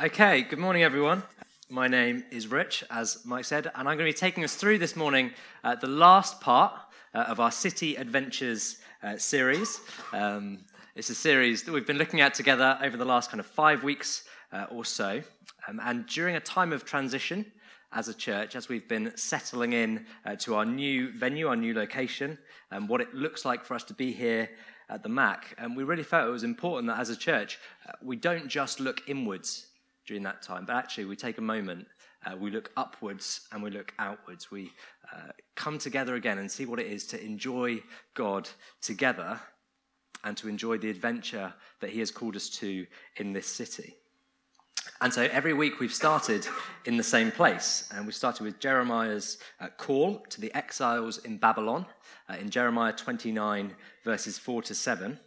Okay, good morning, everyone. My name is Rich, as Mike said, and I'm going to be taking us through this morning uh, the last part uh, of our City Adventures uh, series. Um, it's a series that we've been looking at together over the last kind of five weeks uh, or so. Um, and during a time of transition as a church, as we've been settling in uh, to our new venue, our new location, and what it looks like for us to be here at the Mac, and we really felt it was important that as a church, uh, we don't just look inwards during that time. But actually, we take a moment, uh, we look upwards and we look outwards. We uh, come together again and see what it is to enjoy God together and to enjoy the adventure that He has called us to in this city. And so every week we've started in the same place. And we started with Jeremiah's uh, call to the exiles in Babylon uh, in Jeremiah 29, verses 4 to 7,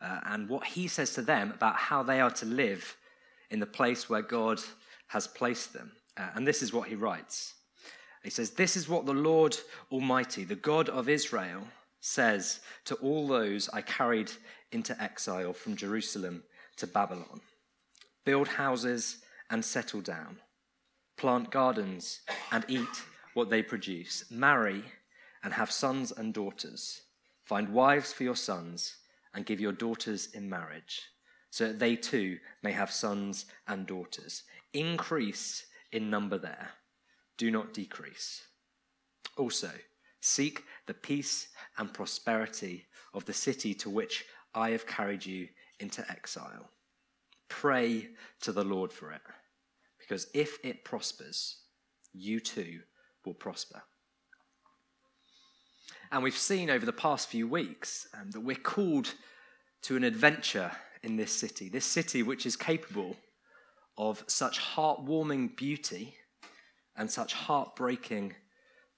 uh, and what he says to them about how they are to live in the place where God has placed them. Uh, and this is what he writes. He says, This is what the Lord Almighty, the God of Israel, says to all those I carried into exile from Jerusalem to Babylon. Build houses and settle down, plant gardens and eat what they produce, marry and have sons and daughters, find wives for your sons and give your daughters in marriage so that they too may have sons and daughters. Increase in number there, do not decrease. Also, seek the peace and prosperity of the city to which I have carried you into exile. Pray to the Lord for it, because if it prospers, you too will prosper. And we've seen over the past few weeks um, that we're called to an adventure in this city, this city which is capable of such heartwarming beauty and such heartbreaking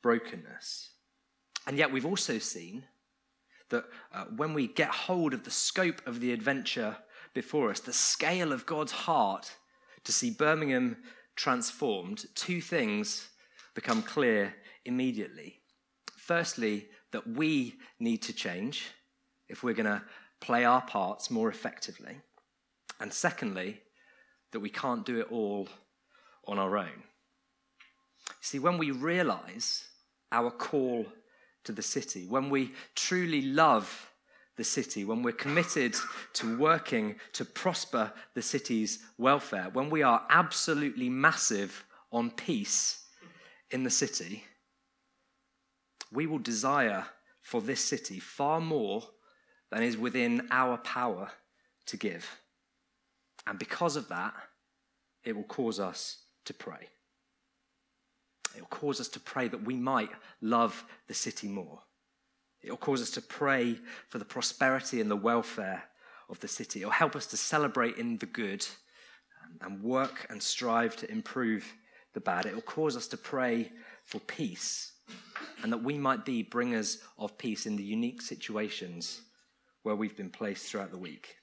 brokenness. And yet, we've also seen that uh, when we get hold of the scope of the adventure before us, the scale of God's heart to see Birmingham transformed, two things become clear immediately. Firstly, that we need to change if we're going to play our parts more effectively. And secondly, that we can't do it all on our own. See, when we realize our call to the city, when we truly love the city, when we're committed to working to prosper the city's welfare, when we are absolutely massive on peace in the city, we will desire for this city far more than is within our power to give. And because of that, it will cause us to pray. It will cause us to pray that we might love the city more. It will cause us to pray for the prosperity and the welfare of the city. It will help us to celebrate in the good and work and strive to improve the bad. It will cause us to pray for peace and that we might be bringers of peace in the unique situations where we've been placed throughout the week.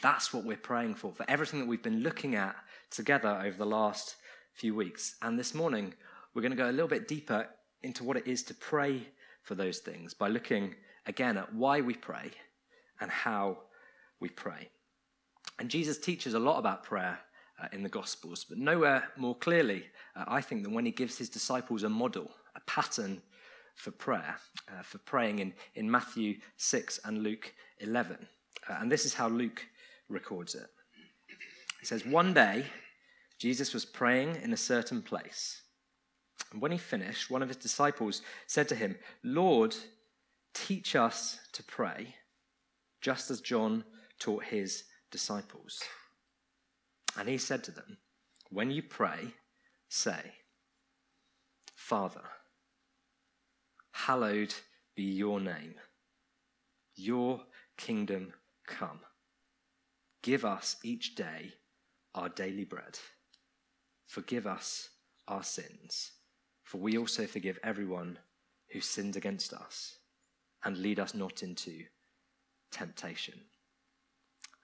That's what we're praying for, for everything that we've been looking at together over the last few weeks. And this morning, we're going to go a little bit deeper into what it is to pray for those things by looking again at why we pray and how we pray. And Jesus teaches a lot about prayer uh, in the Gospels, but nowhere more clearly, uh, I think, than when he gives his disciples a model, a pattern for prayer, uh, for praying in, in Matthew 6 and Luke 11. Uh, and this is how Luke records it. He says, One day, Jesus was praying in a certain place. And when he finished, one of his disciples said to him, Lord, teach us to pray, just as John taught his disciples. And he said to them, When you pray, say, Father, hallowed be your name. Your kingdom come. Give us each day our daily bread. Forgive us our sins, for we also forgive everyone who sins against us, and lead us not into temptation.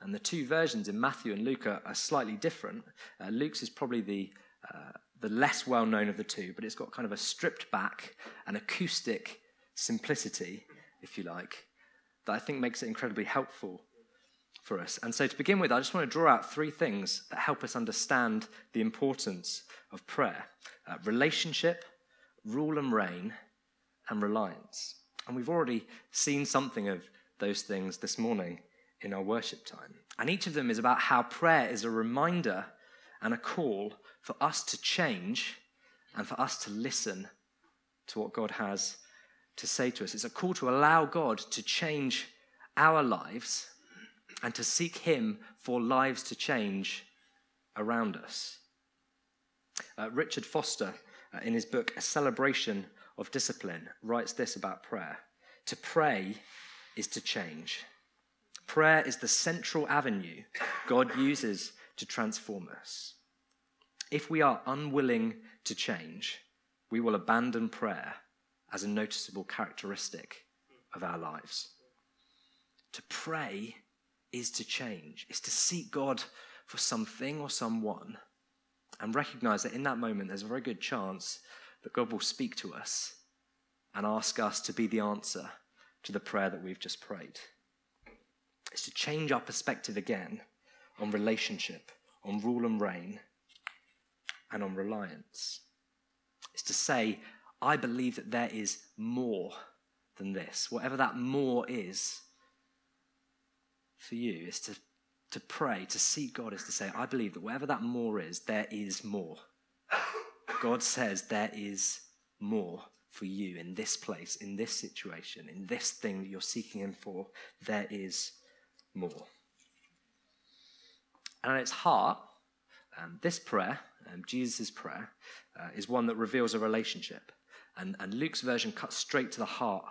And the two versions in Matthew and Luke are, are slightly different. Uh, Luke's is probably the uh, the less well known of the two, but it's got kind of a stripped back, and acoustic simplicity, if you like, that I think makes it incredibly helpful for us. And so, to begin with, I just want to draw out three things that help us understand the importance of prayer uh, relationship, rule and reign, and reliance. And we've already seen something of those things this morning in our worship time. And each of them is about how prayer is a reminder and a call for us to change and for us to listen to what God has to say to us. It's a call to allow God to change our lives and to seek Him for lives to change around us. Uh, Richard Foster, uh, in his book A Celebration of Discipline, writes this about prayer To pray is to change. Prayer is the central avenue God uses to transform us. If we are unwilling to change, we will abandon prayer as a noticeable characteristic of our lives. To pray is to change, is to seek God for something or someone and recognize that in that moment there's a very good chance that God will speak to us and ask us to be the answer to the prayer that we've just prayed. It's to change our perspective again on relationship, on rule and reign, and on reliance. It's to say, I believe that there is more than this. Whatever that more is for you, is to, to pray, to seek God, is to say, I believe that whatever that more is, there is more. God says there is more for you in this place, in this situation, in this thing that you're seeking Him for. There is more. And at its heart, um, this prayer, um, Jesus' prayer, uh, is one that reveals a relationship. And, and Luke's version cuts straight to the heart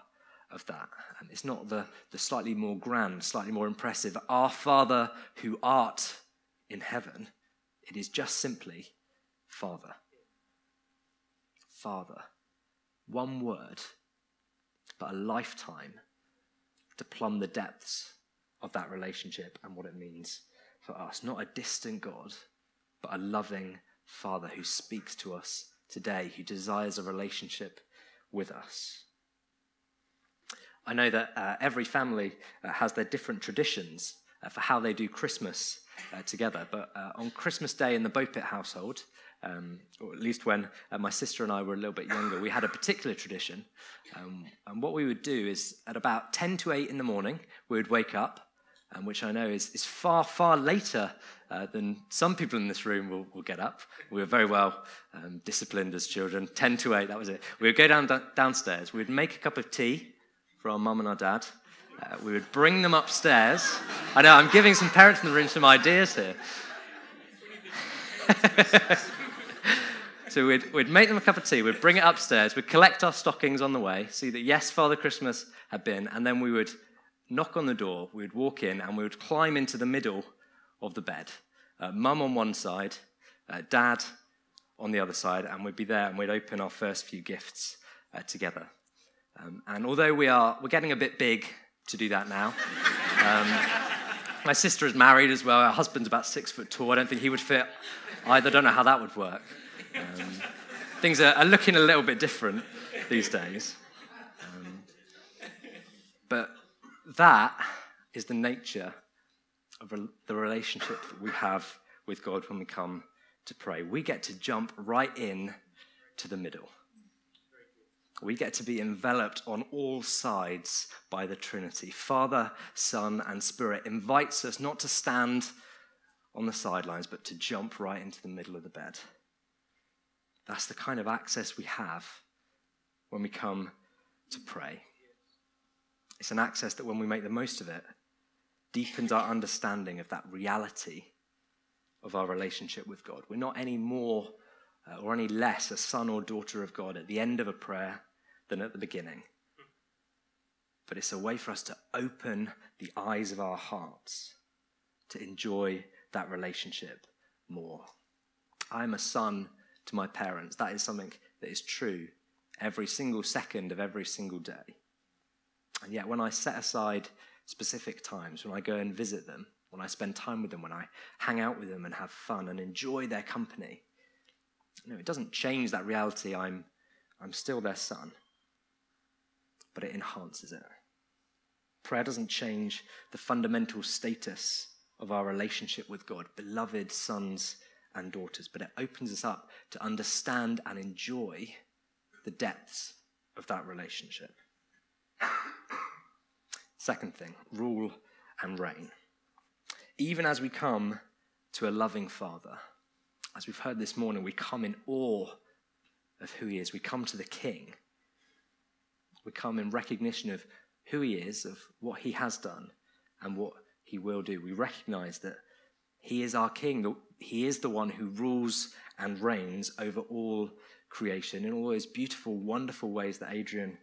of that. And it's not the, the slightly more grand, slightly more impressive, Our Father who art in heaven. It is just simply Father. Father. One word, but a lifetime to plumb the depths of that relationship and what it means for us. Not a distant God, but a loving Father who speaks to us today, who desires a relationship with us. I know that uh, every family uh, has their different traditions uh, for how they do Christmas uh, together, but uh, on Christmas Day in the Beaupit household, um, or at least when uh, my sister and I were a little bit younger, we had a particular tradition. Um, and what we would do is at about 10 to 8 in the morning, we would wake up um, which I know is, is far, far later uh, than some people in this room will, will get up. We were very well um, disciplined as children. 10 to 8, that was it. We would go down downstairs, we would make a cup of tea for our mum and our dad. Uh, we would bring them upstairs. I know, I'm giving some parents in the room some ideas here. so we'd, we'd make them a cup of tea, we'd bring it upstairs, we'd collect our stockings on the way, see that yes, Father Christmas had been, and then we would knock on the door, we would walk in, and we would climb into the middle of the bed. Uh, Mum on one side, uh, Dad on the other side, and we'd be there and we'd open our first few gifts uh, together. Um, and although we are we're getting a bit big to do that now, um, my sister is married as well. Her husband's about six foot tall. I don't think he would fit either. I Don't know how that would work. Um, things are, are, looking a little bit different these days. Um, but that is the nature of the relationship that we have with God when we come to pray. We get to jump right in to the middle. We get to be enveloped on all sides by the Trinity. Father, Son, and Spirit invites us not to stand on the sidelines, but to jump right into the middle of the bed. That's the kind of access we have when we come to pray. It's an access that, when we make the most of it, deepens our understanding of that reality of our relationship with God. We're not any more uh, or any less a son or daughter of God at the end of a prayer than at the beginning. But it's a way for us to open the eyes of our hearts to enjoy that relationship more. I'm a son to my parents. That is something that is true every single second of every single day. And yet, when I set aside specific times, when I go and visit them, when I spend time with them, when I hang out with them and have fun and enjoy their company, you know, it doesn't change that reality. I'm, I'm still their son, but it enhances it. Prayer doesn't change the fundamental status of our relationship with God, beloved sons and daughters, but it opens us up to understand and enjoy the depths of that relationship. Second thing, rule and reign. Even as we come to a loving Father, as we've heard this morning, we come in awe of who He is. We come to the King. We come in recognition of who He is, of what He has done, and what He will do. We recognize that He is our King. He is the one who rules and reigns over all creation in all those beautiful, wonderful ways that Adrian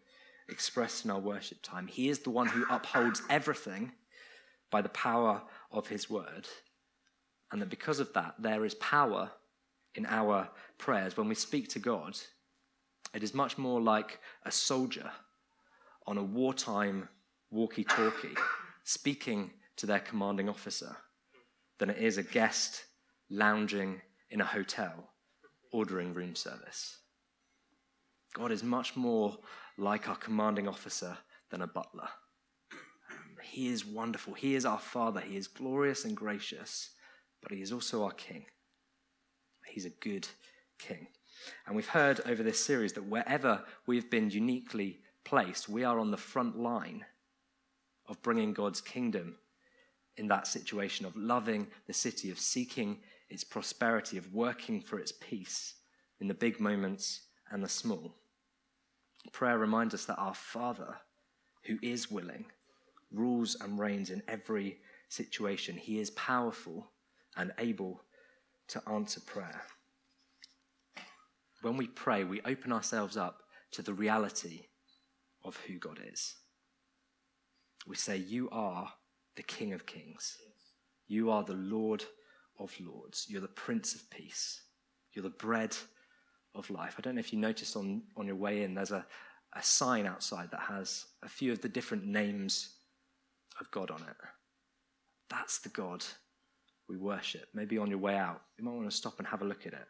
expressed in our worship time. He is the one who upholds everything by the power of his word. And that because of that, there is power in our prayers. When we speak to God, it is much more like a soldier on a wartime walkie talkie speaking to their commanding officer than it is a guest lounging in a hotel ordering room service. God is much more like our commanding officer than a butler. He is wonderful. He is our Father. He is glorious and gracious, but He is also our King. He's a good King. And we've heard over this series that wherever we've been uniquely placed, we are on the front line of bringing God's kingdom in that situation, of loving the city, of seeking its prosperity, of working for its peace in the big moments and the small. Prayer reminds us that our Father, who is willing, rules and reigns in every situation. He is powerful and able to answer prayer. When we pray, we open ourselves up to the reality of who God is. We say, You are the King of Kings. You are the Lord of Lords. You're the Prince of Peace. You're the bread of life. I don't know if you noticed on, on your way in, there's a, a sign outside that has a few of the different names of God on it. That's the God we worship. Maybe on your way out, you might want to stop and have a look at it.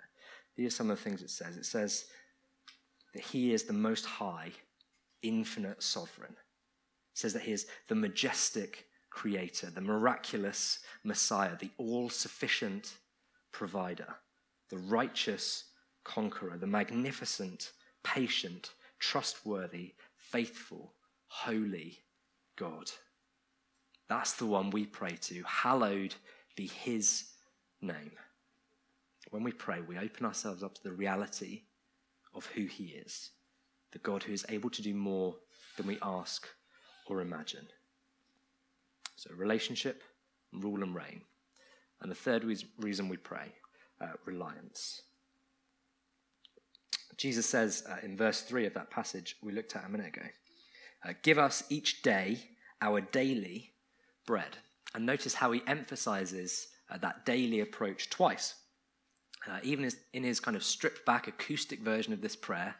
Here's some of the things it says it says that He is the most high, infinite sovereign. It says that He is the majestic creator, the miraculous Messiah, the all sufficient provider, the righteous conqueror, the magnificent, patient, trustworthy, faithful, holy God. That's the one we pray to. Hallowed be his name. When we pray, we open ourselves up to the reality of who he is, the God who is able to do more than we ask or imagine. So, relationship, rule, and reign. And the third reason we pray, uh, reliance. Jesus says uh, in verse 3 of that passage we looked at a minute ago uh, Give us each day our daily bread. And notice how he emphasizes uh, that daily approach twice. Uh, even in his kind of stripped back acoustic version of this prayer,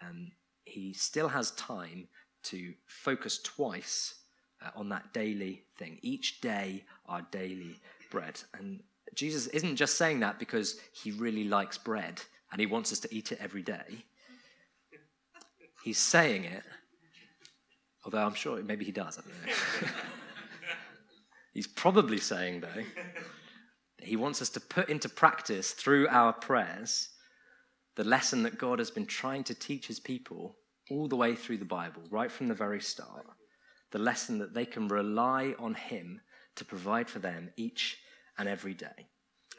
um, he still has time to focus twice uh, on that daily thing. Each day, our daily bread. And Jesus isn't just saying that because he really likes bread and he wants us to eat it every day. He's saying it, although I'm sure maybe he does. I don't know. He's probably saying, though, that he wants us to put into practice through our prayers the lesson that God has been trying to teach his people all the way through the Bible, right from the very start. The lesson that they can rely on him to provide for them each and every day.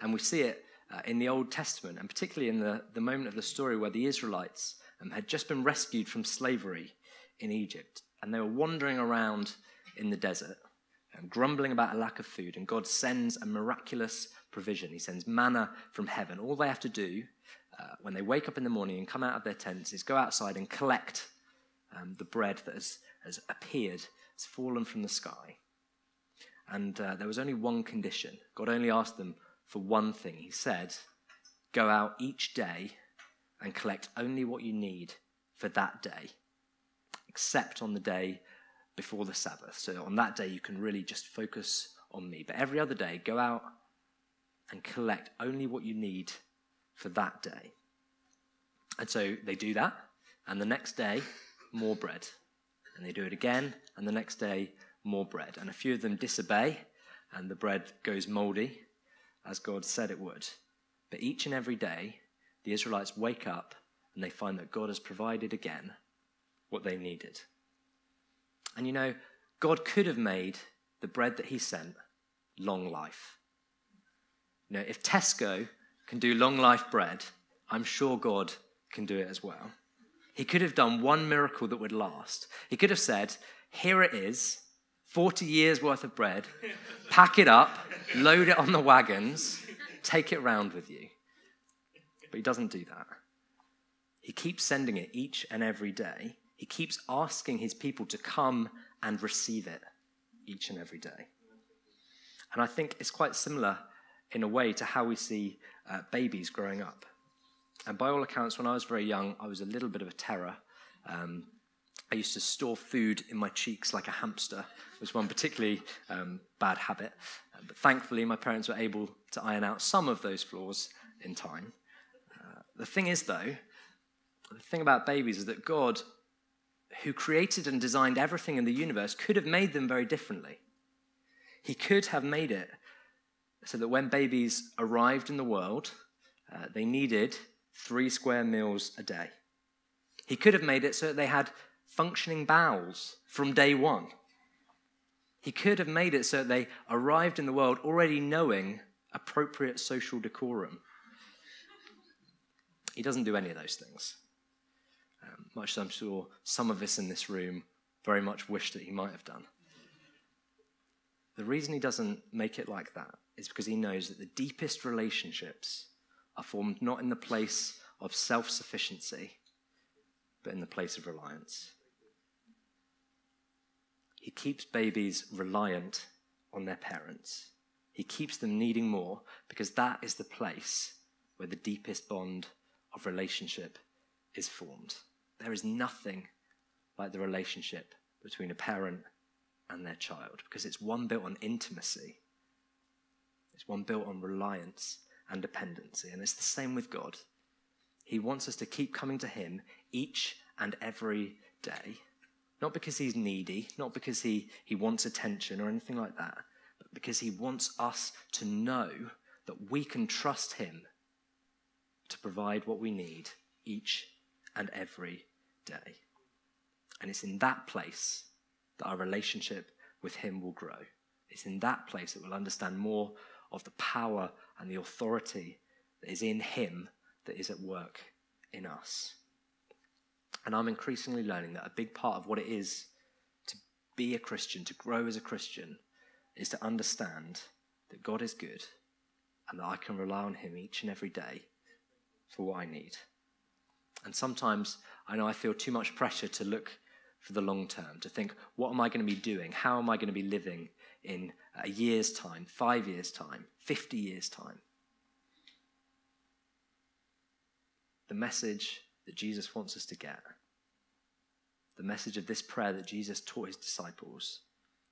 And we see it uh, in the Old Testament, and particularly in the, the moment of the story where the Israelites um, had just been rescued from slavery in Egypt, and they were wandering around in the desert, um, grumbling about a lack of food, and God sends a miraculous provision. He sends manna from heaven. All they have to do uh, when they wake up in the morning and come out of their tents is go outside and collect um, the bread that has, has appeared, has fallen from the sky. And uh, there was only one condition. God only asked them for one thing. He said, Go out each day and collect only what you need for that day, except on the day before the Sabbath. So on that day, you can really just focus on me. But every other day, go out and collect only what you need for that day. And so they do that, and the next day, more bread. And they do it again, and the next day, more bread. And a few of them disobey, and the bread goes moldy, as God said it would. But each and every day, the Israelites wake up and they find that God has provided again what they needed. And you know, God could have made the bread that He sent long life. You know, if Tesco can do long life bread, I'm sure God can do it as well. He could have done one miracle that would last. He could have said, Here it is, 40 years worth of bread, pack it up, load it on the wagons, take it round with you. But he doesn't do that. He keeps sending it each and every day. He keeps asking his people to come and receive it each and every day. And I think it's quite similar in a way to how we see uh, babies growing up. And by all accounts, when I was very young, I was a little bit of a terror. Um, I used to store food in my cheeks like a hamster. It was one particularly um, bad habit. Uh, but thankfully, my parents were able to iron out some of those flaws in time. Uh, the thing is, though, the thing about babies is that God, who created and designed everything in the universe, could have made them very differently. He could have made it so that when babies arrived in the world, uh, they needed three square meals a day. He could have made it so that they had functioning bowels from day one. He could have made it so that they arrived in the world already knowing appropriate social decorum. He doesn't do any of those things. Um, much as I'm sure some of us in this room very much wish that he might have done. The reason he doesn't make it like that is because he knows that the deepest relationships are formed not in the place of self sufficiency, but in the place of reliance. He keeps babies reliant on their parents. He keeps them needing more because that is the place where the deepest bond of relationship is formed. There is nothing like the relationship between a parent and their child because it's one built on intimacy, it's one built on reliance and dependency. And it's the same with God. He wants us to keep coming to Him each and every day, not because He's needy, not because He, he wants attention or anything like that, but because He wants us to know that we can trust Him to provide what we need each and every day. And it's in that place that our relationship with Him will grow. It's in that place that we'll understand more of the power and the authority that is in Him that is at work in us. And I'm increasingly learning that a big part of what it is to be a Christian, to grow as a Christian, is to understand that God is good and that I can rely on Him each and every day for what I need. And sometimes I know I feel too much pressure to look for the long term, to think, what am I going to be doing? How am I going to be living in a year's time, five years' time, 50 years' time? The message that Jesus wants us to get, the message of this prayer that Jesus taught his disciples,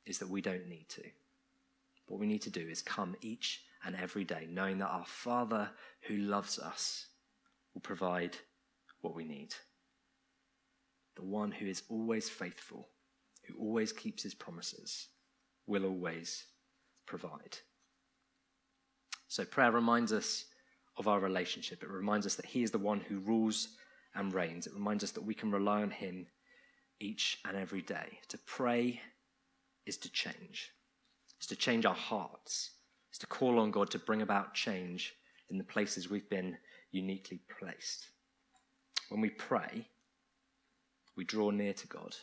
is that we don't need to. What we need to do is come each and every day knowing that our Father who loves us will provide what we need the one who is always faithful, who always keeps his promises, will always provide. So, prayer reminds us of our relationship. It reminds us that he is the one who rules and reigns. It reminds us that we can rely on him each and every day. To pray is to change, it's to change our hearts, it's to call on God to bring about change in the places we've been uniquely placed. When we pray, we draw near to God.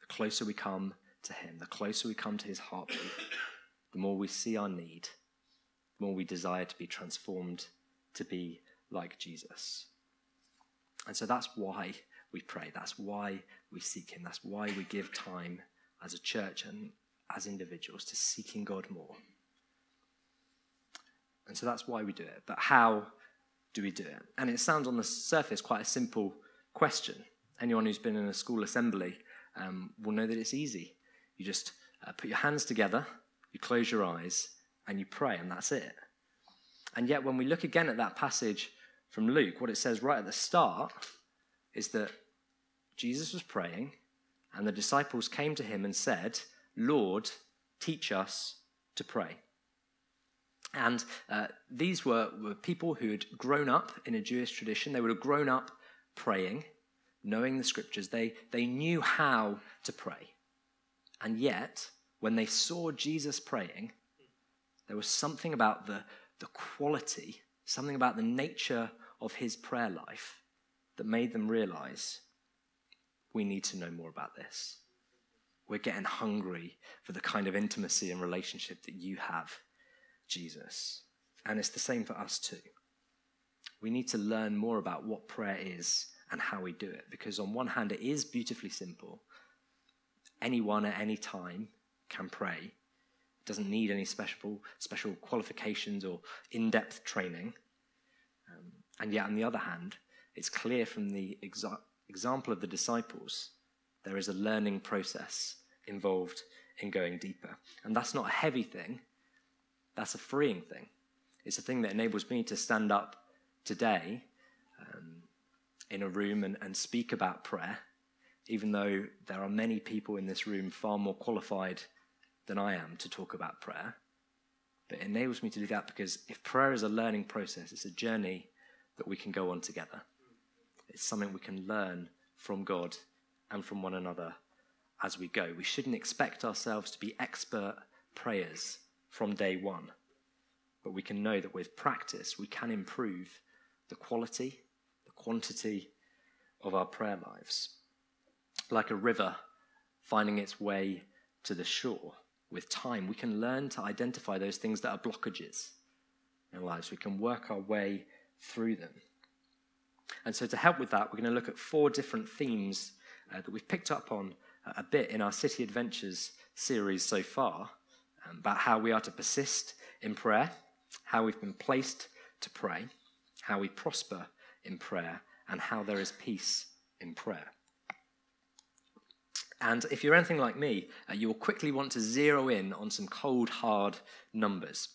The closer we come to Him, the closer we come to His heartbeat, the more we see our need, the more we desire to be transformed to be like Jesus. And so that's why we pray. That's why we seek Him. That's why we give time as a church and as individuals to seeking God more. And so that's why we do it. But how do we do it? And it sounds on the surface quite a simple question. Anyone who's been in a school assembly um, will know that it's easy. You just uh, put your hands together, you close your eyes, and you pray, and that's it. And yet, when we look again at that passage from Luke, what it says right at the start is that Jesus was praying, and the disciples came to him and said, Lord, teach us to pray. And uh, these were, were people who had grown up in a Jewish tradition. They would have grown up praying, knowing the scriptures. They, they knew how to pray. And yet, when they saw Jesus praying, there was something about the, the quality, something about the nature of his prayer life that made them realize we need to know more about this. We're getting hungry for the kind of intimacy and relationship that you have, Jesus. And it's the same for us too. We need to learn more about what prayer is and how we do it. Because, on one hand, it is beautifully simple. Anyone at any time can pray. Doesn't need any special, special qualifications or in depth training. Um, and yet, on the other hand, it's clear from the exa- example of the disciples there is a learning process involved in going deeper. And that's not a heavy thing, that's a freeing thing. It's a thing that enables me to stand up today um, in a room and, and speak about prayer, even though there are many people in this room far more qualified than I am to talk about prayer. But it enables me to do that because if prayer is a learning process, it's a journey that we can go on together. It's something we can learn from God and from one another as we go. We shouldn't expect ourselves to be expert prayers from day one, but we can know that with practice, we can improve the quality, the quantity of our prayer lives. Like a river finding its way to the shore, with time, we can learn to identify those things that are blockages in lives. We can work our way through them. And so, to help with that, we're going to look at four different themes uh, that we've picked up on a bit in our City Adventures series so far um, about how we are to persist in prayer, how we've been placed to pray, how we prosper in prayer, and how there is peace in prayer. And if you're anything like me, uh, you'll quickly want to zero in on some cold, hard numbers.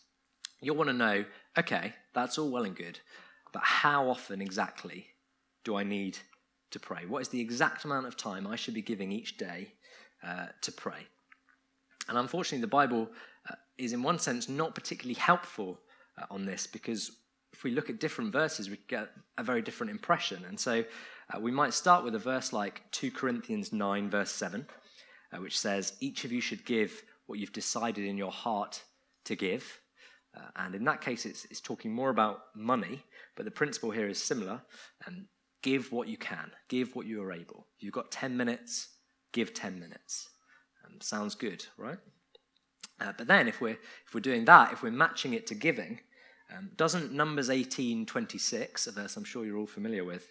You'll want to know okay, that's all well and good, but how often exactly do I need to pray? What is the exact amount of time I should be giving each day uh, to pray? And unfortunately, the Bible uh, is, in one sense, not particularly helpful uh, on this because if we look at different verses, we get a very different impression. And so uh, we might start with a verse like 2 Corinthians 9, verse 7, uh, which says, Each of you should give what you've decided in your heart to give. Uh, and in that case, it's, it's talking more about money, but the principle here is similar. And give what you can, give what you are able. You've got 10 minutes, give 10 minutes. Um, sounds good, right? Uh, but then, if we're, if we're doing that, if we're matching it to giving, um, doesn't Numbers 18 26, a verse I'm sure you're all familiar with,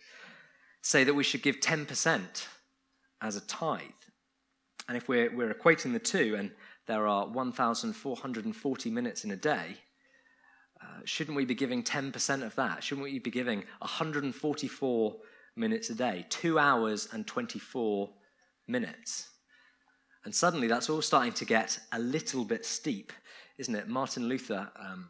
say that we should give 10% as a tithe? And if we're, we're equating the two, and there are 1,440 minutes in a day, uh, shouldn't we be giving 10% of that? Shouldn't we be giving 144 minutes a day, two hours and 24 minutes? And suddenly that's all starting to get a little bit steep, isn't it? Martin Luther, um,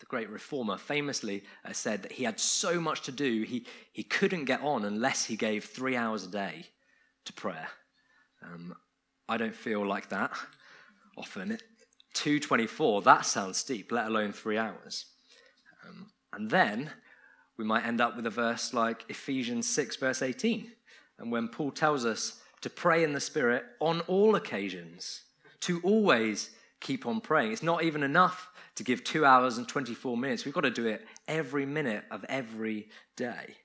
the great reformer, famously uh, said that he had so much to do, he, he couldn't get on unless he gave three hours a day to prayer. Um, I don't feel like that often. 224, that sounds steep, let alone three hours. Um, and then we might end up with a verse like Ephesians 6, verse 18. And when Paul tells us to pray in the Spirit on all occasions, to always keep on praying. It's not even enough to give two hours and 24 minutes. We've got to do it every minute of every day.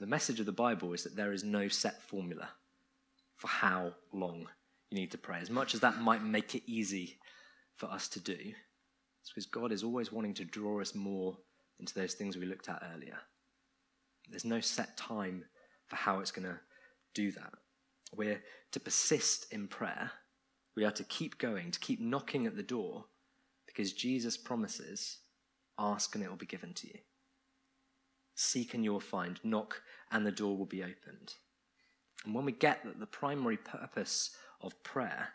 The message of the Bible is that there is no set formula for how long you need to pray. As much as that might make it easy for us to do, it's because God is always wanting to draw us more into those things we looked at earlier. There's no set time for how it's going to do that. We're to persist in prayer. We are to keep going, to keep knocking at the door, because Jesus promises ask and it will be given to you. Seek and you will find. Knock and the door will be opened. And when we get that the primary purpose of prayer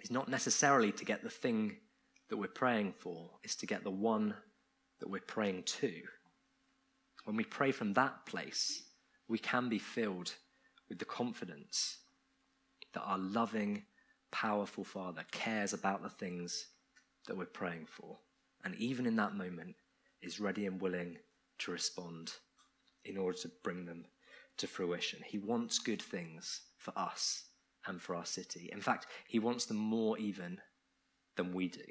is not necessarily to get the thing that we're praying for, it's to get the one that we're praying to. When we pray from that place, we can be filled with the confidence that our loving, powerful Father cares about the things that we're praying for. And even in that moment, is ready and willing to respond in order to bring them to fruition. He wants good things for us and for our city. In fact, he wants them more even than we do.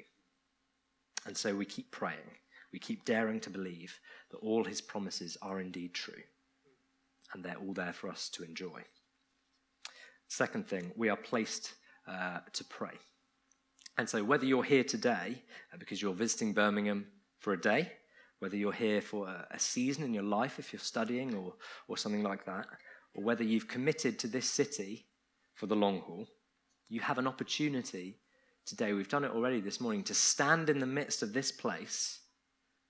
And so we keep praying. We keep daring to believe that all his promises are indeed true. And they're all there for us to enjoy. Second thing, we are placed uh, to pray. And so, whether you're here today uh, because you're visiting Birmingham for a day, whether you're here for a, season in your life if you're studying or, or something like that, or whether you've committed to this city for the long haul, you have an opportunity today. We've done it already this morning to stand in the midst of this place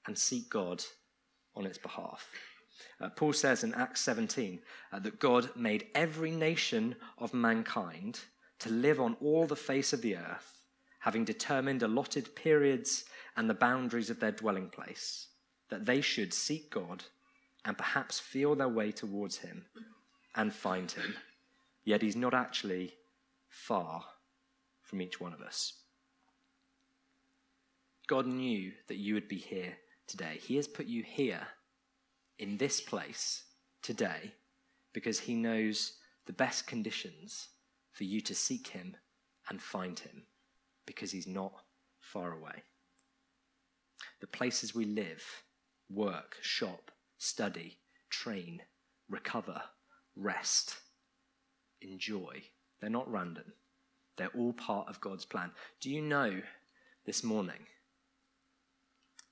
and seek God on its behalf. Uh, Paul says in Acts 17 uh, that God made every nation of mankind to live on all the face of the earth, having determined allotted periods and the boundaries of their dwelling place, that they should seek God and perhaps feel their way towards Him and find Him. Yet He's not actually far from each one of us. God knew that you would be here today. He has put you here in this place today because He knows the best conditions for you to seek Him and find Him because He's not far away. The places we live, work, shop, study, train, recover, rest, enjoy, they're not random. They're all part of God's plan. Do you know this morning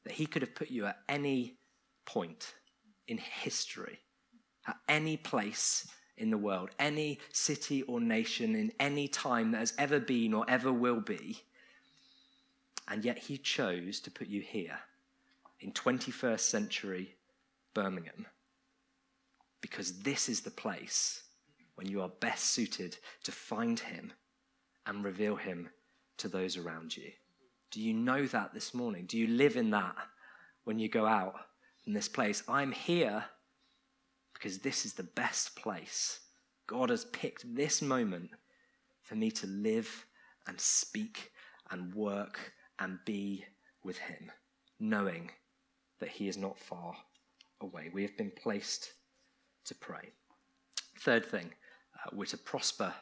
that He could have put you at any point in history, at any place in the world, any city or nation in any time that has ever been or ever will be. And yet he chose to put you here in 21st century Birmingham because this is the place when you are best suited to find him and reveal him to those around you. Do you know that this morning? Do you live in that when you go out in this place. I'm here because this is the best place. God has picked this moment for me to live and speak and work and be with Him, knowing that He is not far away. We have been placed to pray. Third thing, uh, we're to prosper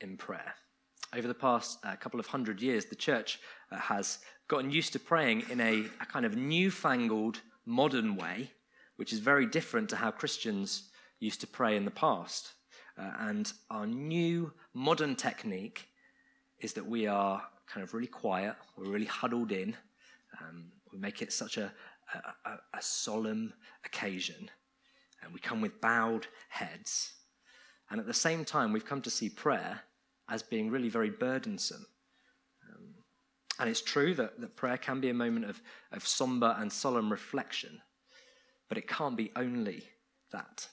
in prayer. Over the past uh, couple of hundred years, the church uh, has gotten used to praying in a, a kind of newfangled modern way, which is very different to how Christians used to pray in the past. Uh, and our new modern technique is that we are kind of really quiet, we're really huddled in, um, we make it such a, a, a, solemn occasion, and we come with bowed heads. And at the same time, we've come to see prayer as being really very burdensome. And it's true that, that prayer can be a moment of, of somber and solemn reflection, but it can't be only that.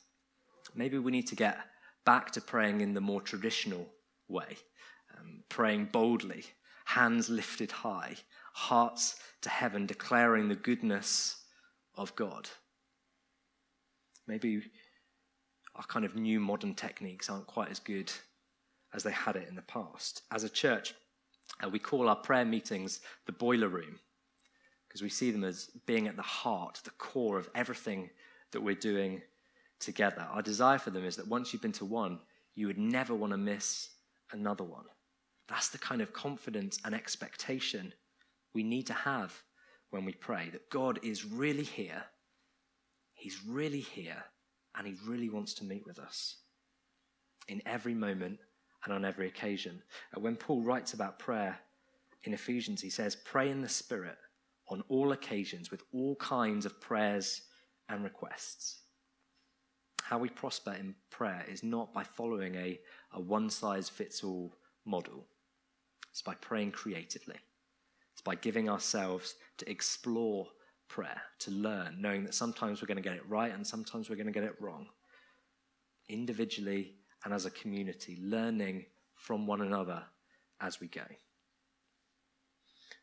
Maybe we need to get back to praying in the more traditional way, um, praying boldly, hands lifted high, hearts to heaven, declaring the goodness of God. Maybe our kind of new modern techniques aren't quite as good as they had it in the past. As a church, uh, we call our prayer meetings the boiler room because we see them as being at the heart, the core of everything that we're doing together. Our desire for them is that once you've been to one, you would never want to miss another one. That's the kind of confidence and expectation we need to have when we pray that God is really here. He's really here, and He really wants to meet with us in every moment and on every occasion. Uh, when Paul writes about prayer in Ephesians, he says, Pray in the Spirit on all occasions with all kinds of prayers and requests. How we prosper in prayer is not by following a, a one size fits all model, it's by praying creatively. It's by giving ourselves to explore prayer, to learn, knowing that sometimes we're going to get it right and sometimes we're going to get it wrong. Individually and as a community, learning from one another as we go.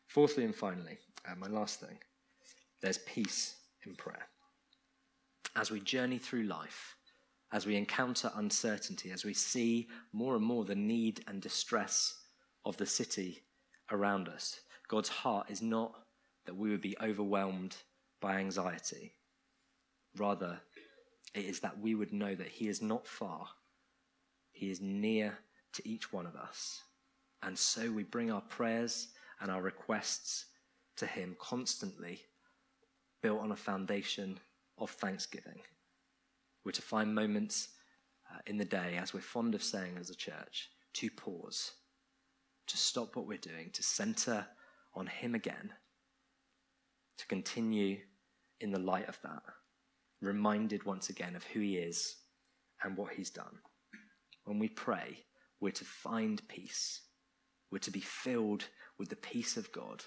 Fourthly and finally, uh, my last thing, there's peace in prayer. As we journey through life, as we encounter uncertainty, as we see more and more the need and distress of the city around us. God's heart is not that we would be overwhelmed by anxiety. Rather, it is that we would know that He is not far, He is near to each one of us. And so we bring our prayers and our requests to Him constantly, built on a foundation of thanksgiving. We're to find moments uh, in the day, as we're fond of saying as a church, to pause, to stop what we're doing, to center on Him again, to continue in the light of that, reminded once again of who He is and what He's done. When we pray, we're to find peace, we're to be filled with the peace of God.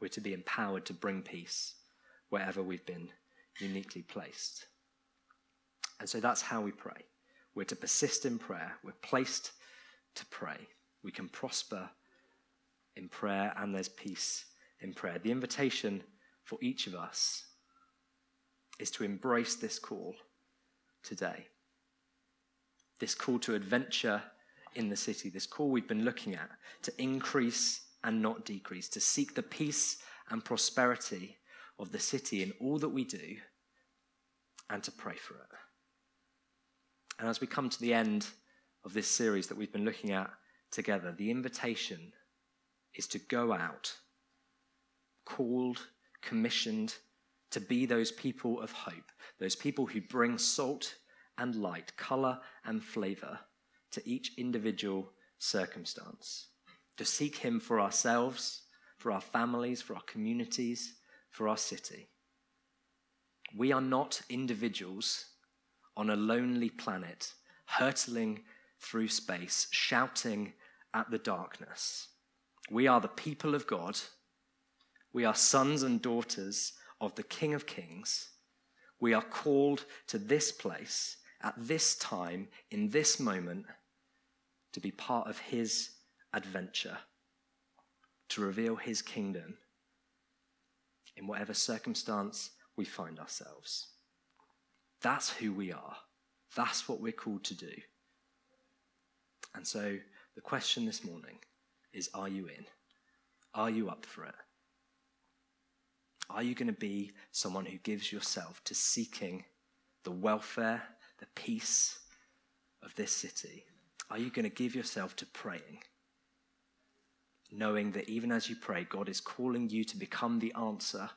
We're to be empowered to bring peace wherever we've been uniquely placed. And so that's how we pray. We're to persist in prayer. We're placed to pray. We can prosper in prayer, and there's peace in prayer. The invitation for each of us is to embrace this call today. This call to adventure in the city, this call we've been looking at to increase and not decrease, to seek the peace and prosperity of the city in all that we do, and to pray for it. And as we come to the end of this series that we've been looking at together, the invitation is to go out, called, commissioned to be those people of hope, those people who bring salt and light, color and flavor to each individual circumstance, to seek Him for ourselves, for our families, for our communities, for our city. We are not individuals on a lonely planet, hurtling through space, shouting at the darkness. We are the people of God. We are sons and daughters of the King of Kings. We are called to this place at this time, in this moment, to be part of his adventure, to reveal his kingdom in whatever circumstance we find ourselves. That's who we are. That's what we're called to do. And so the question this morning is Are you in? Are you up for it? Are you going to be someone who gives yourself to seeking the welfare, the peace of this city? Are you going to give yourself to praying? Knowing that even as you pray, God is calling you to become the answer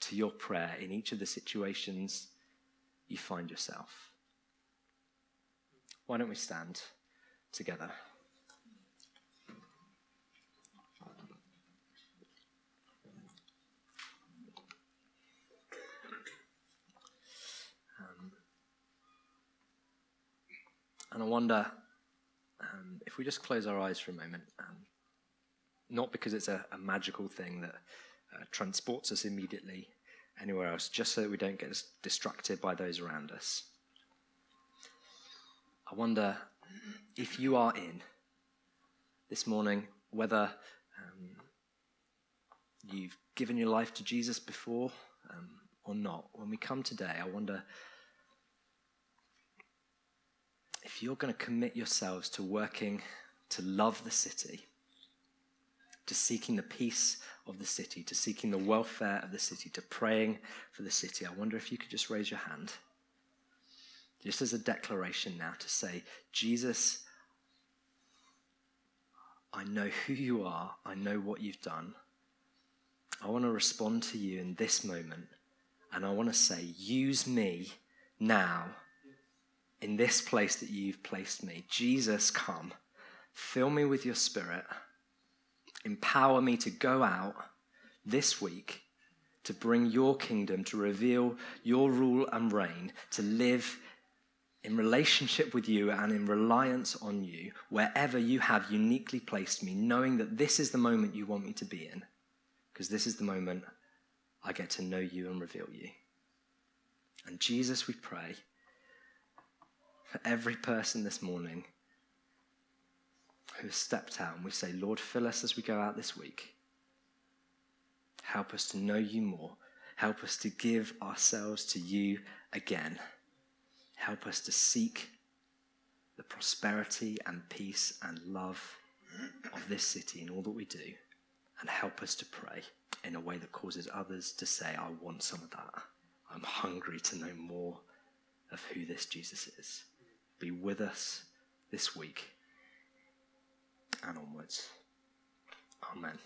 to your prayer in each of the situations you find yourself. Why don't we stand together? Um, and I wonder um, if we just close our eyes for a moment, um, not because it's a, a magical thing that uh, transports us immediately anywhere else, just so that we don't get distracted by those around us. I wonder if you are in this morning, whether um, you've given your life to Jesus before um, or not. When we come today, I wonder if you're going to commit yourselves to working to love the city to seeking the peace of the city, to seeking the welfare of the city, to praying for the city. I wonder if you could just raise your hand, just as a declaration now to say, Jesus, I know who you are, I know what you've done. I want to respond to you in this moment, and I want to say, use me now in this place that you've placed me. Jesus, come. Fill me with your spirit empower me to go out this week to bring your kingdom, to reveal your rule and reign, to live in relationship with you and in reliance on you wherever you have uniquely placed me, knowing that this is the moment you want me to be in, because this is the moment I get to know you and reveal you. And Jesus, we pray for every person this morning who has stepped out, and we say, Lord, fill us as we go out this week. Help us to know you more. Help us to give ourselves to you again. Help us to seek the prosperity and peace and love of this city in all that we do. And help us to pray in a way that causes others to say, I want some of that. I'm hungry to know more of who this Jesus is. Be with us this week and onwards. Amen.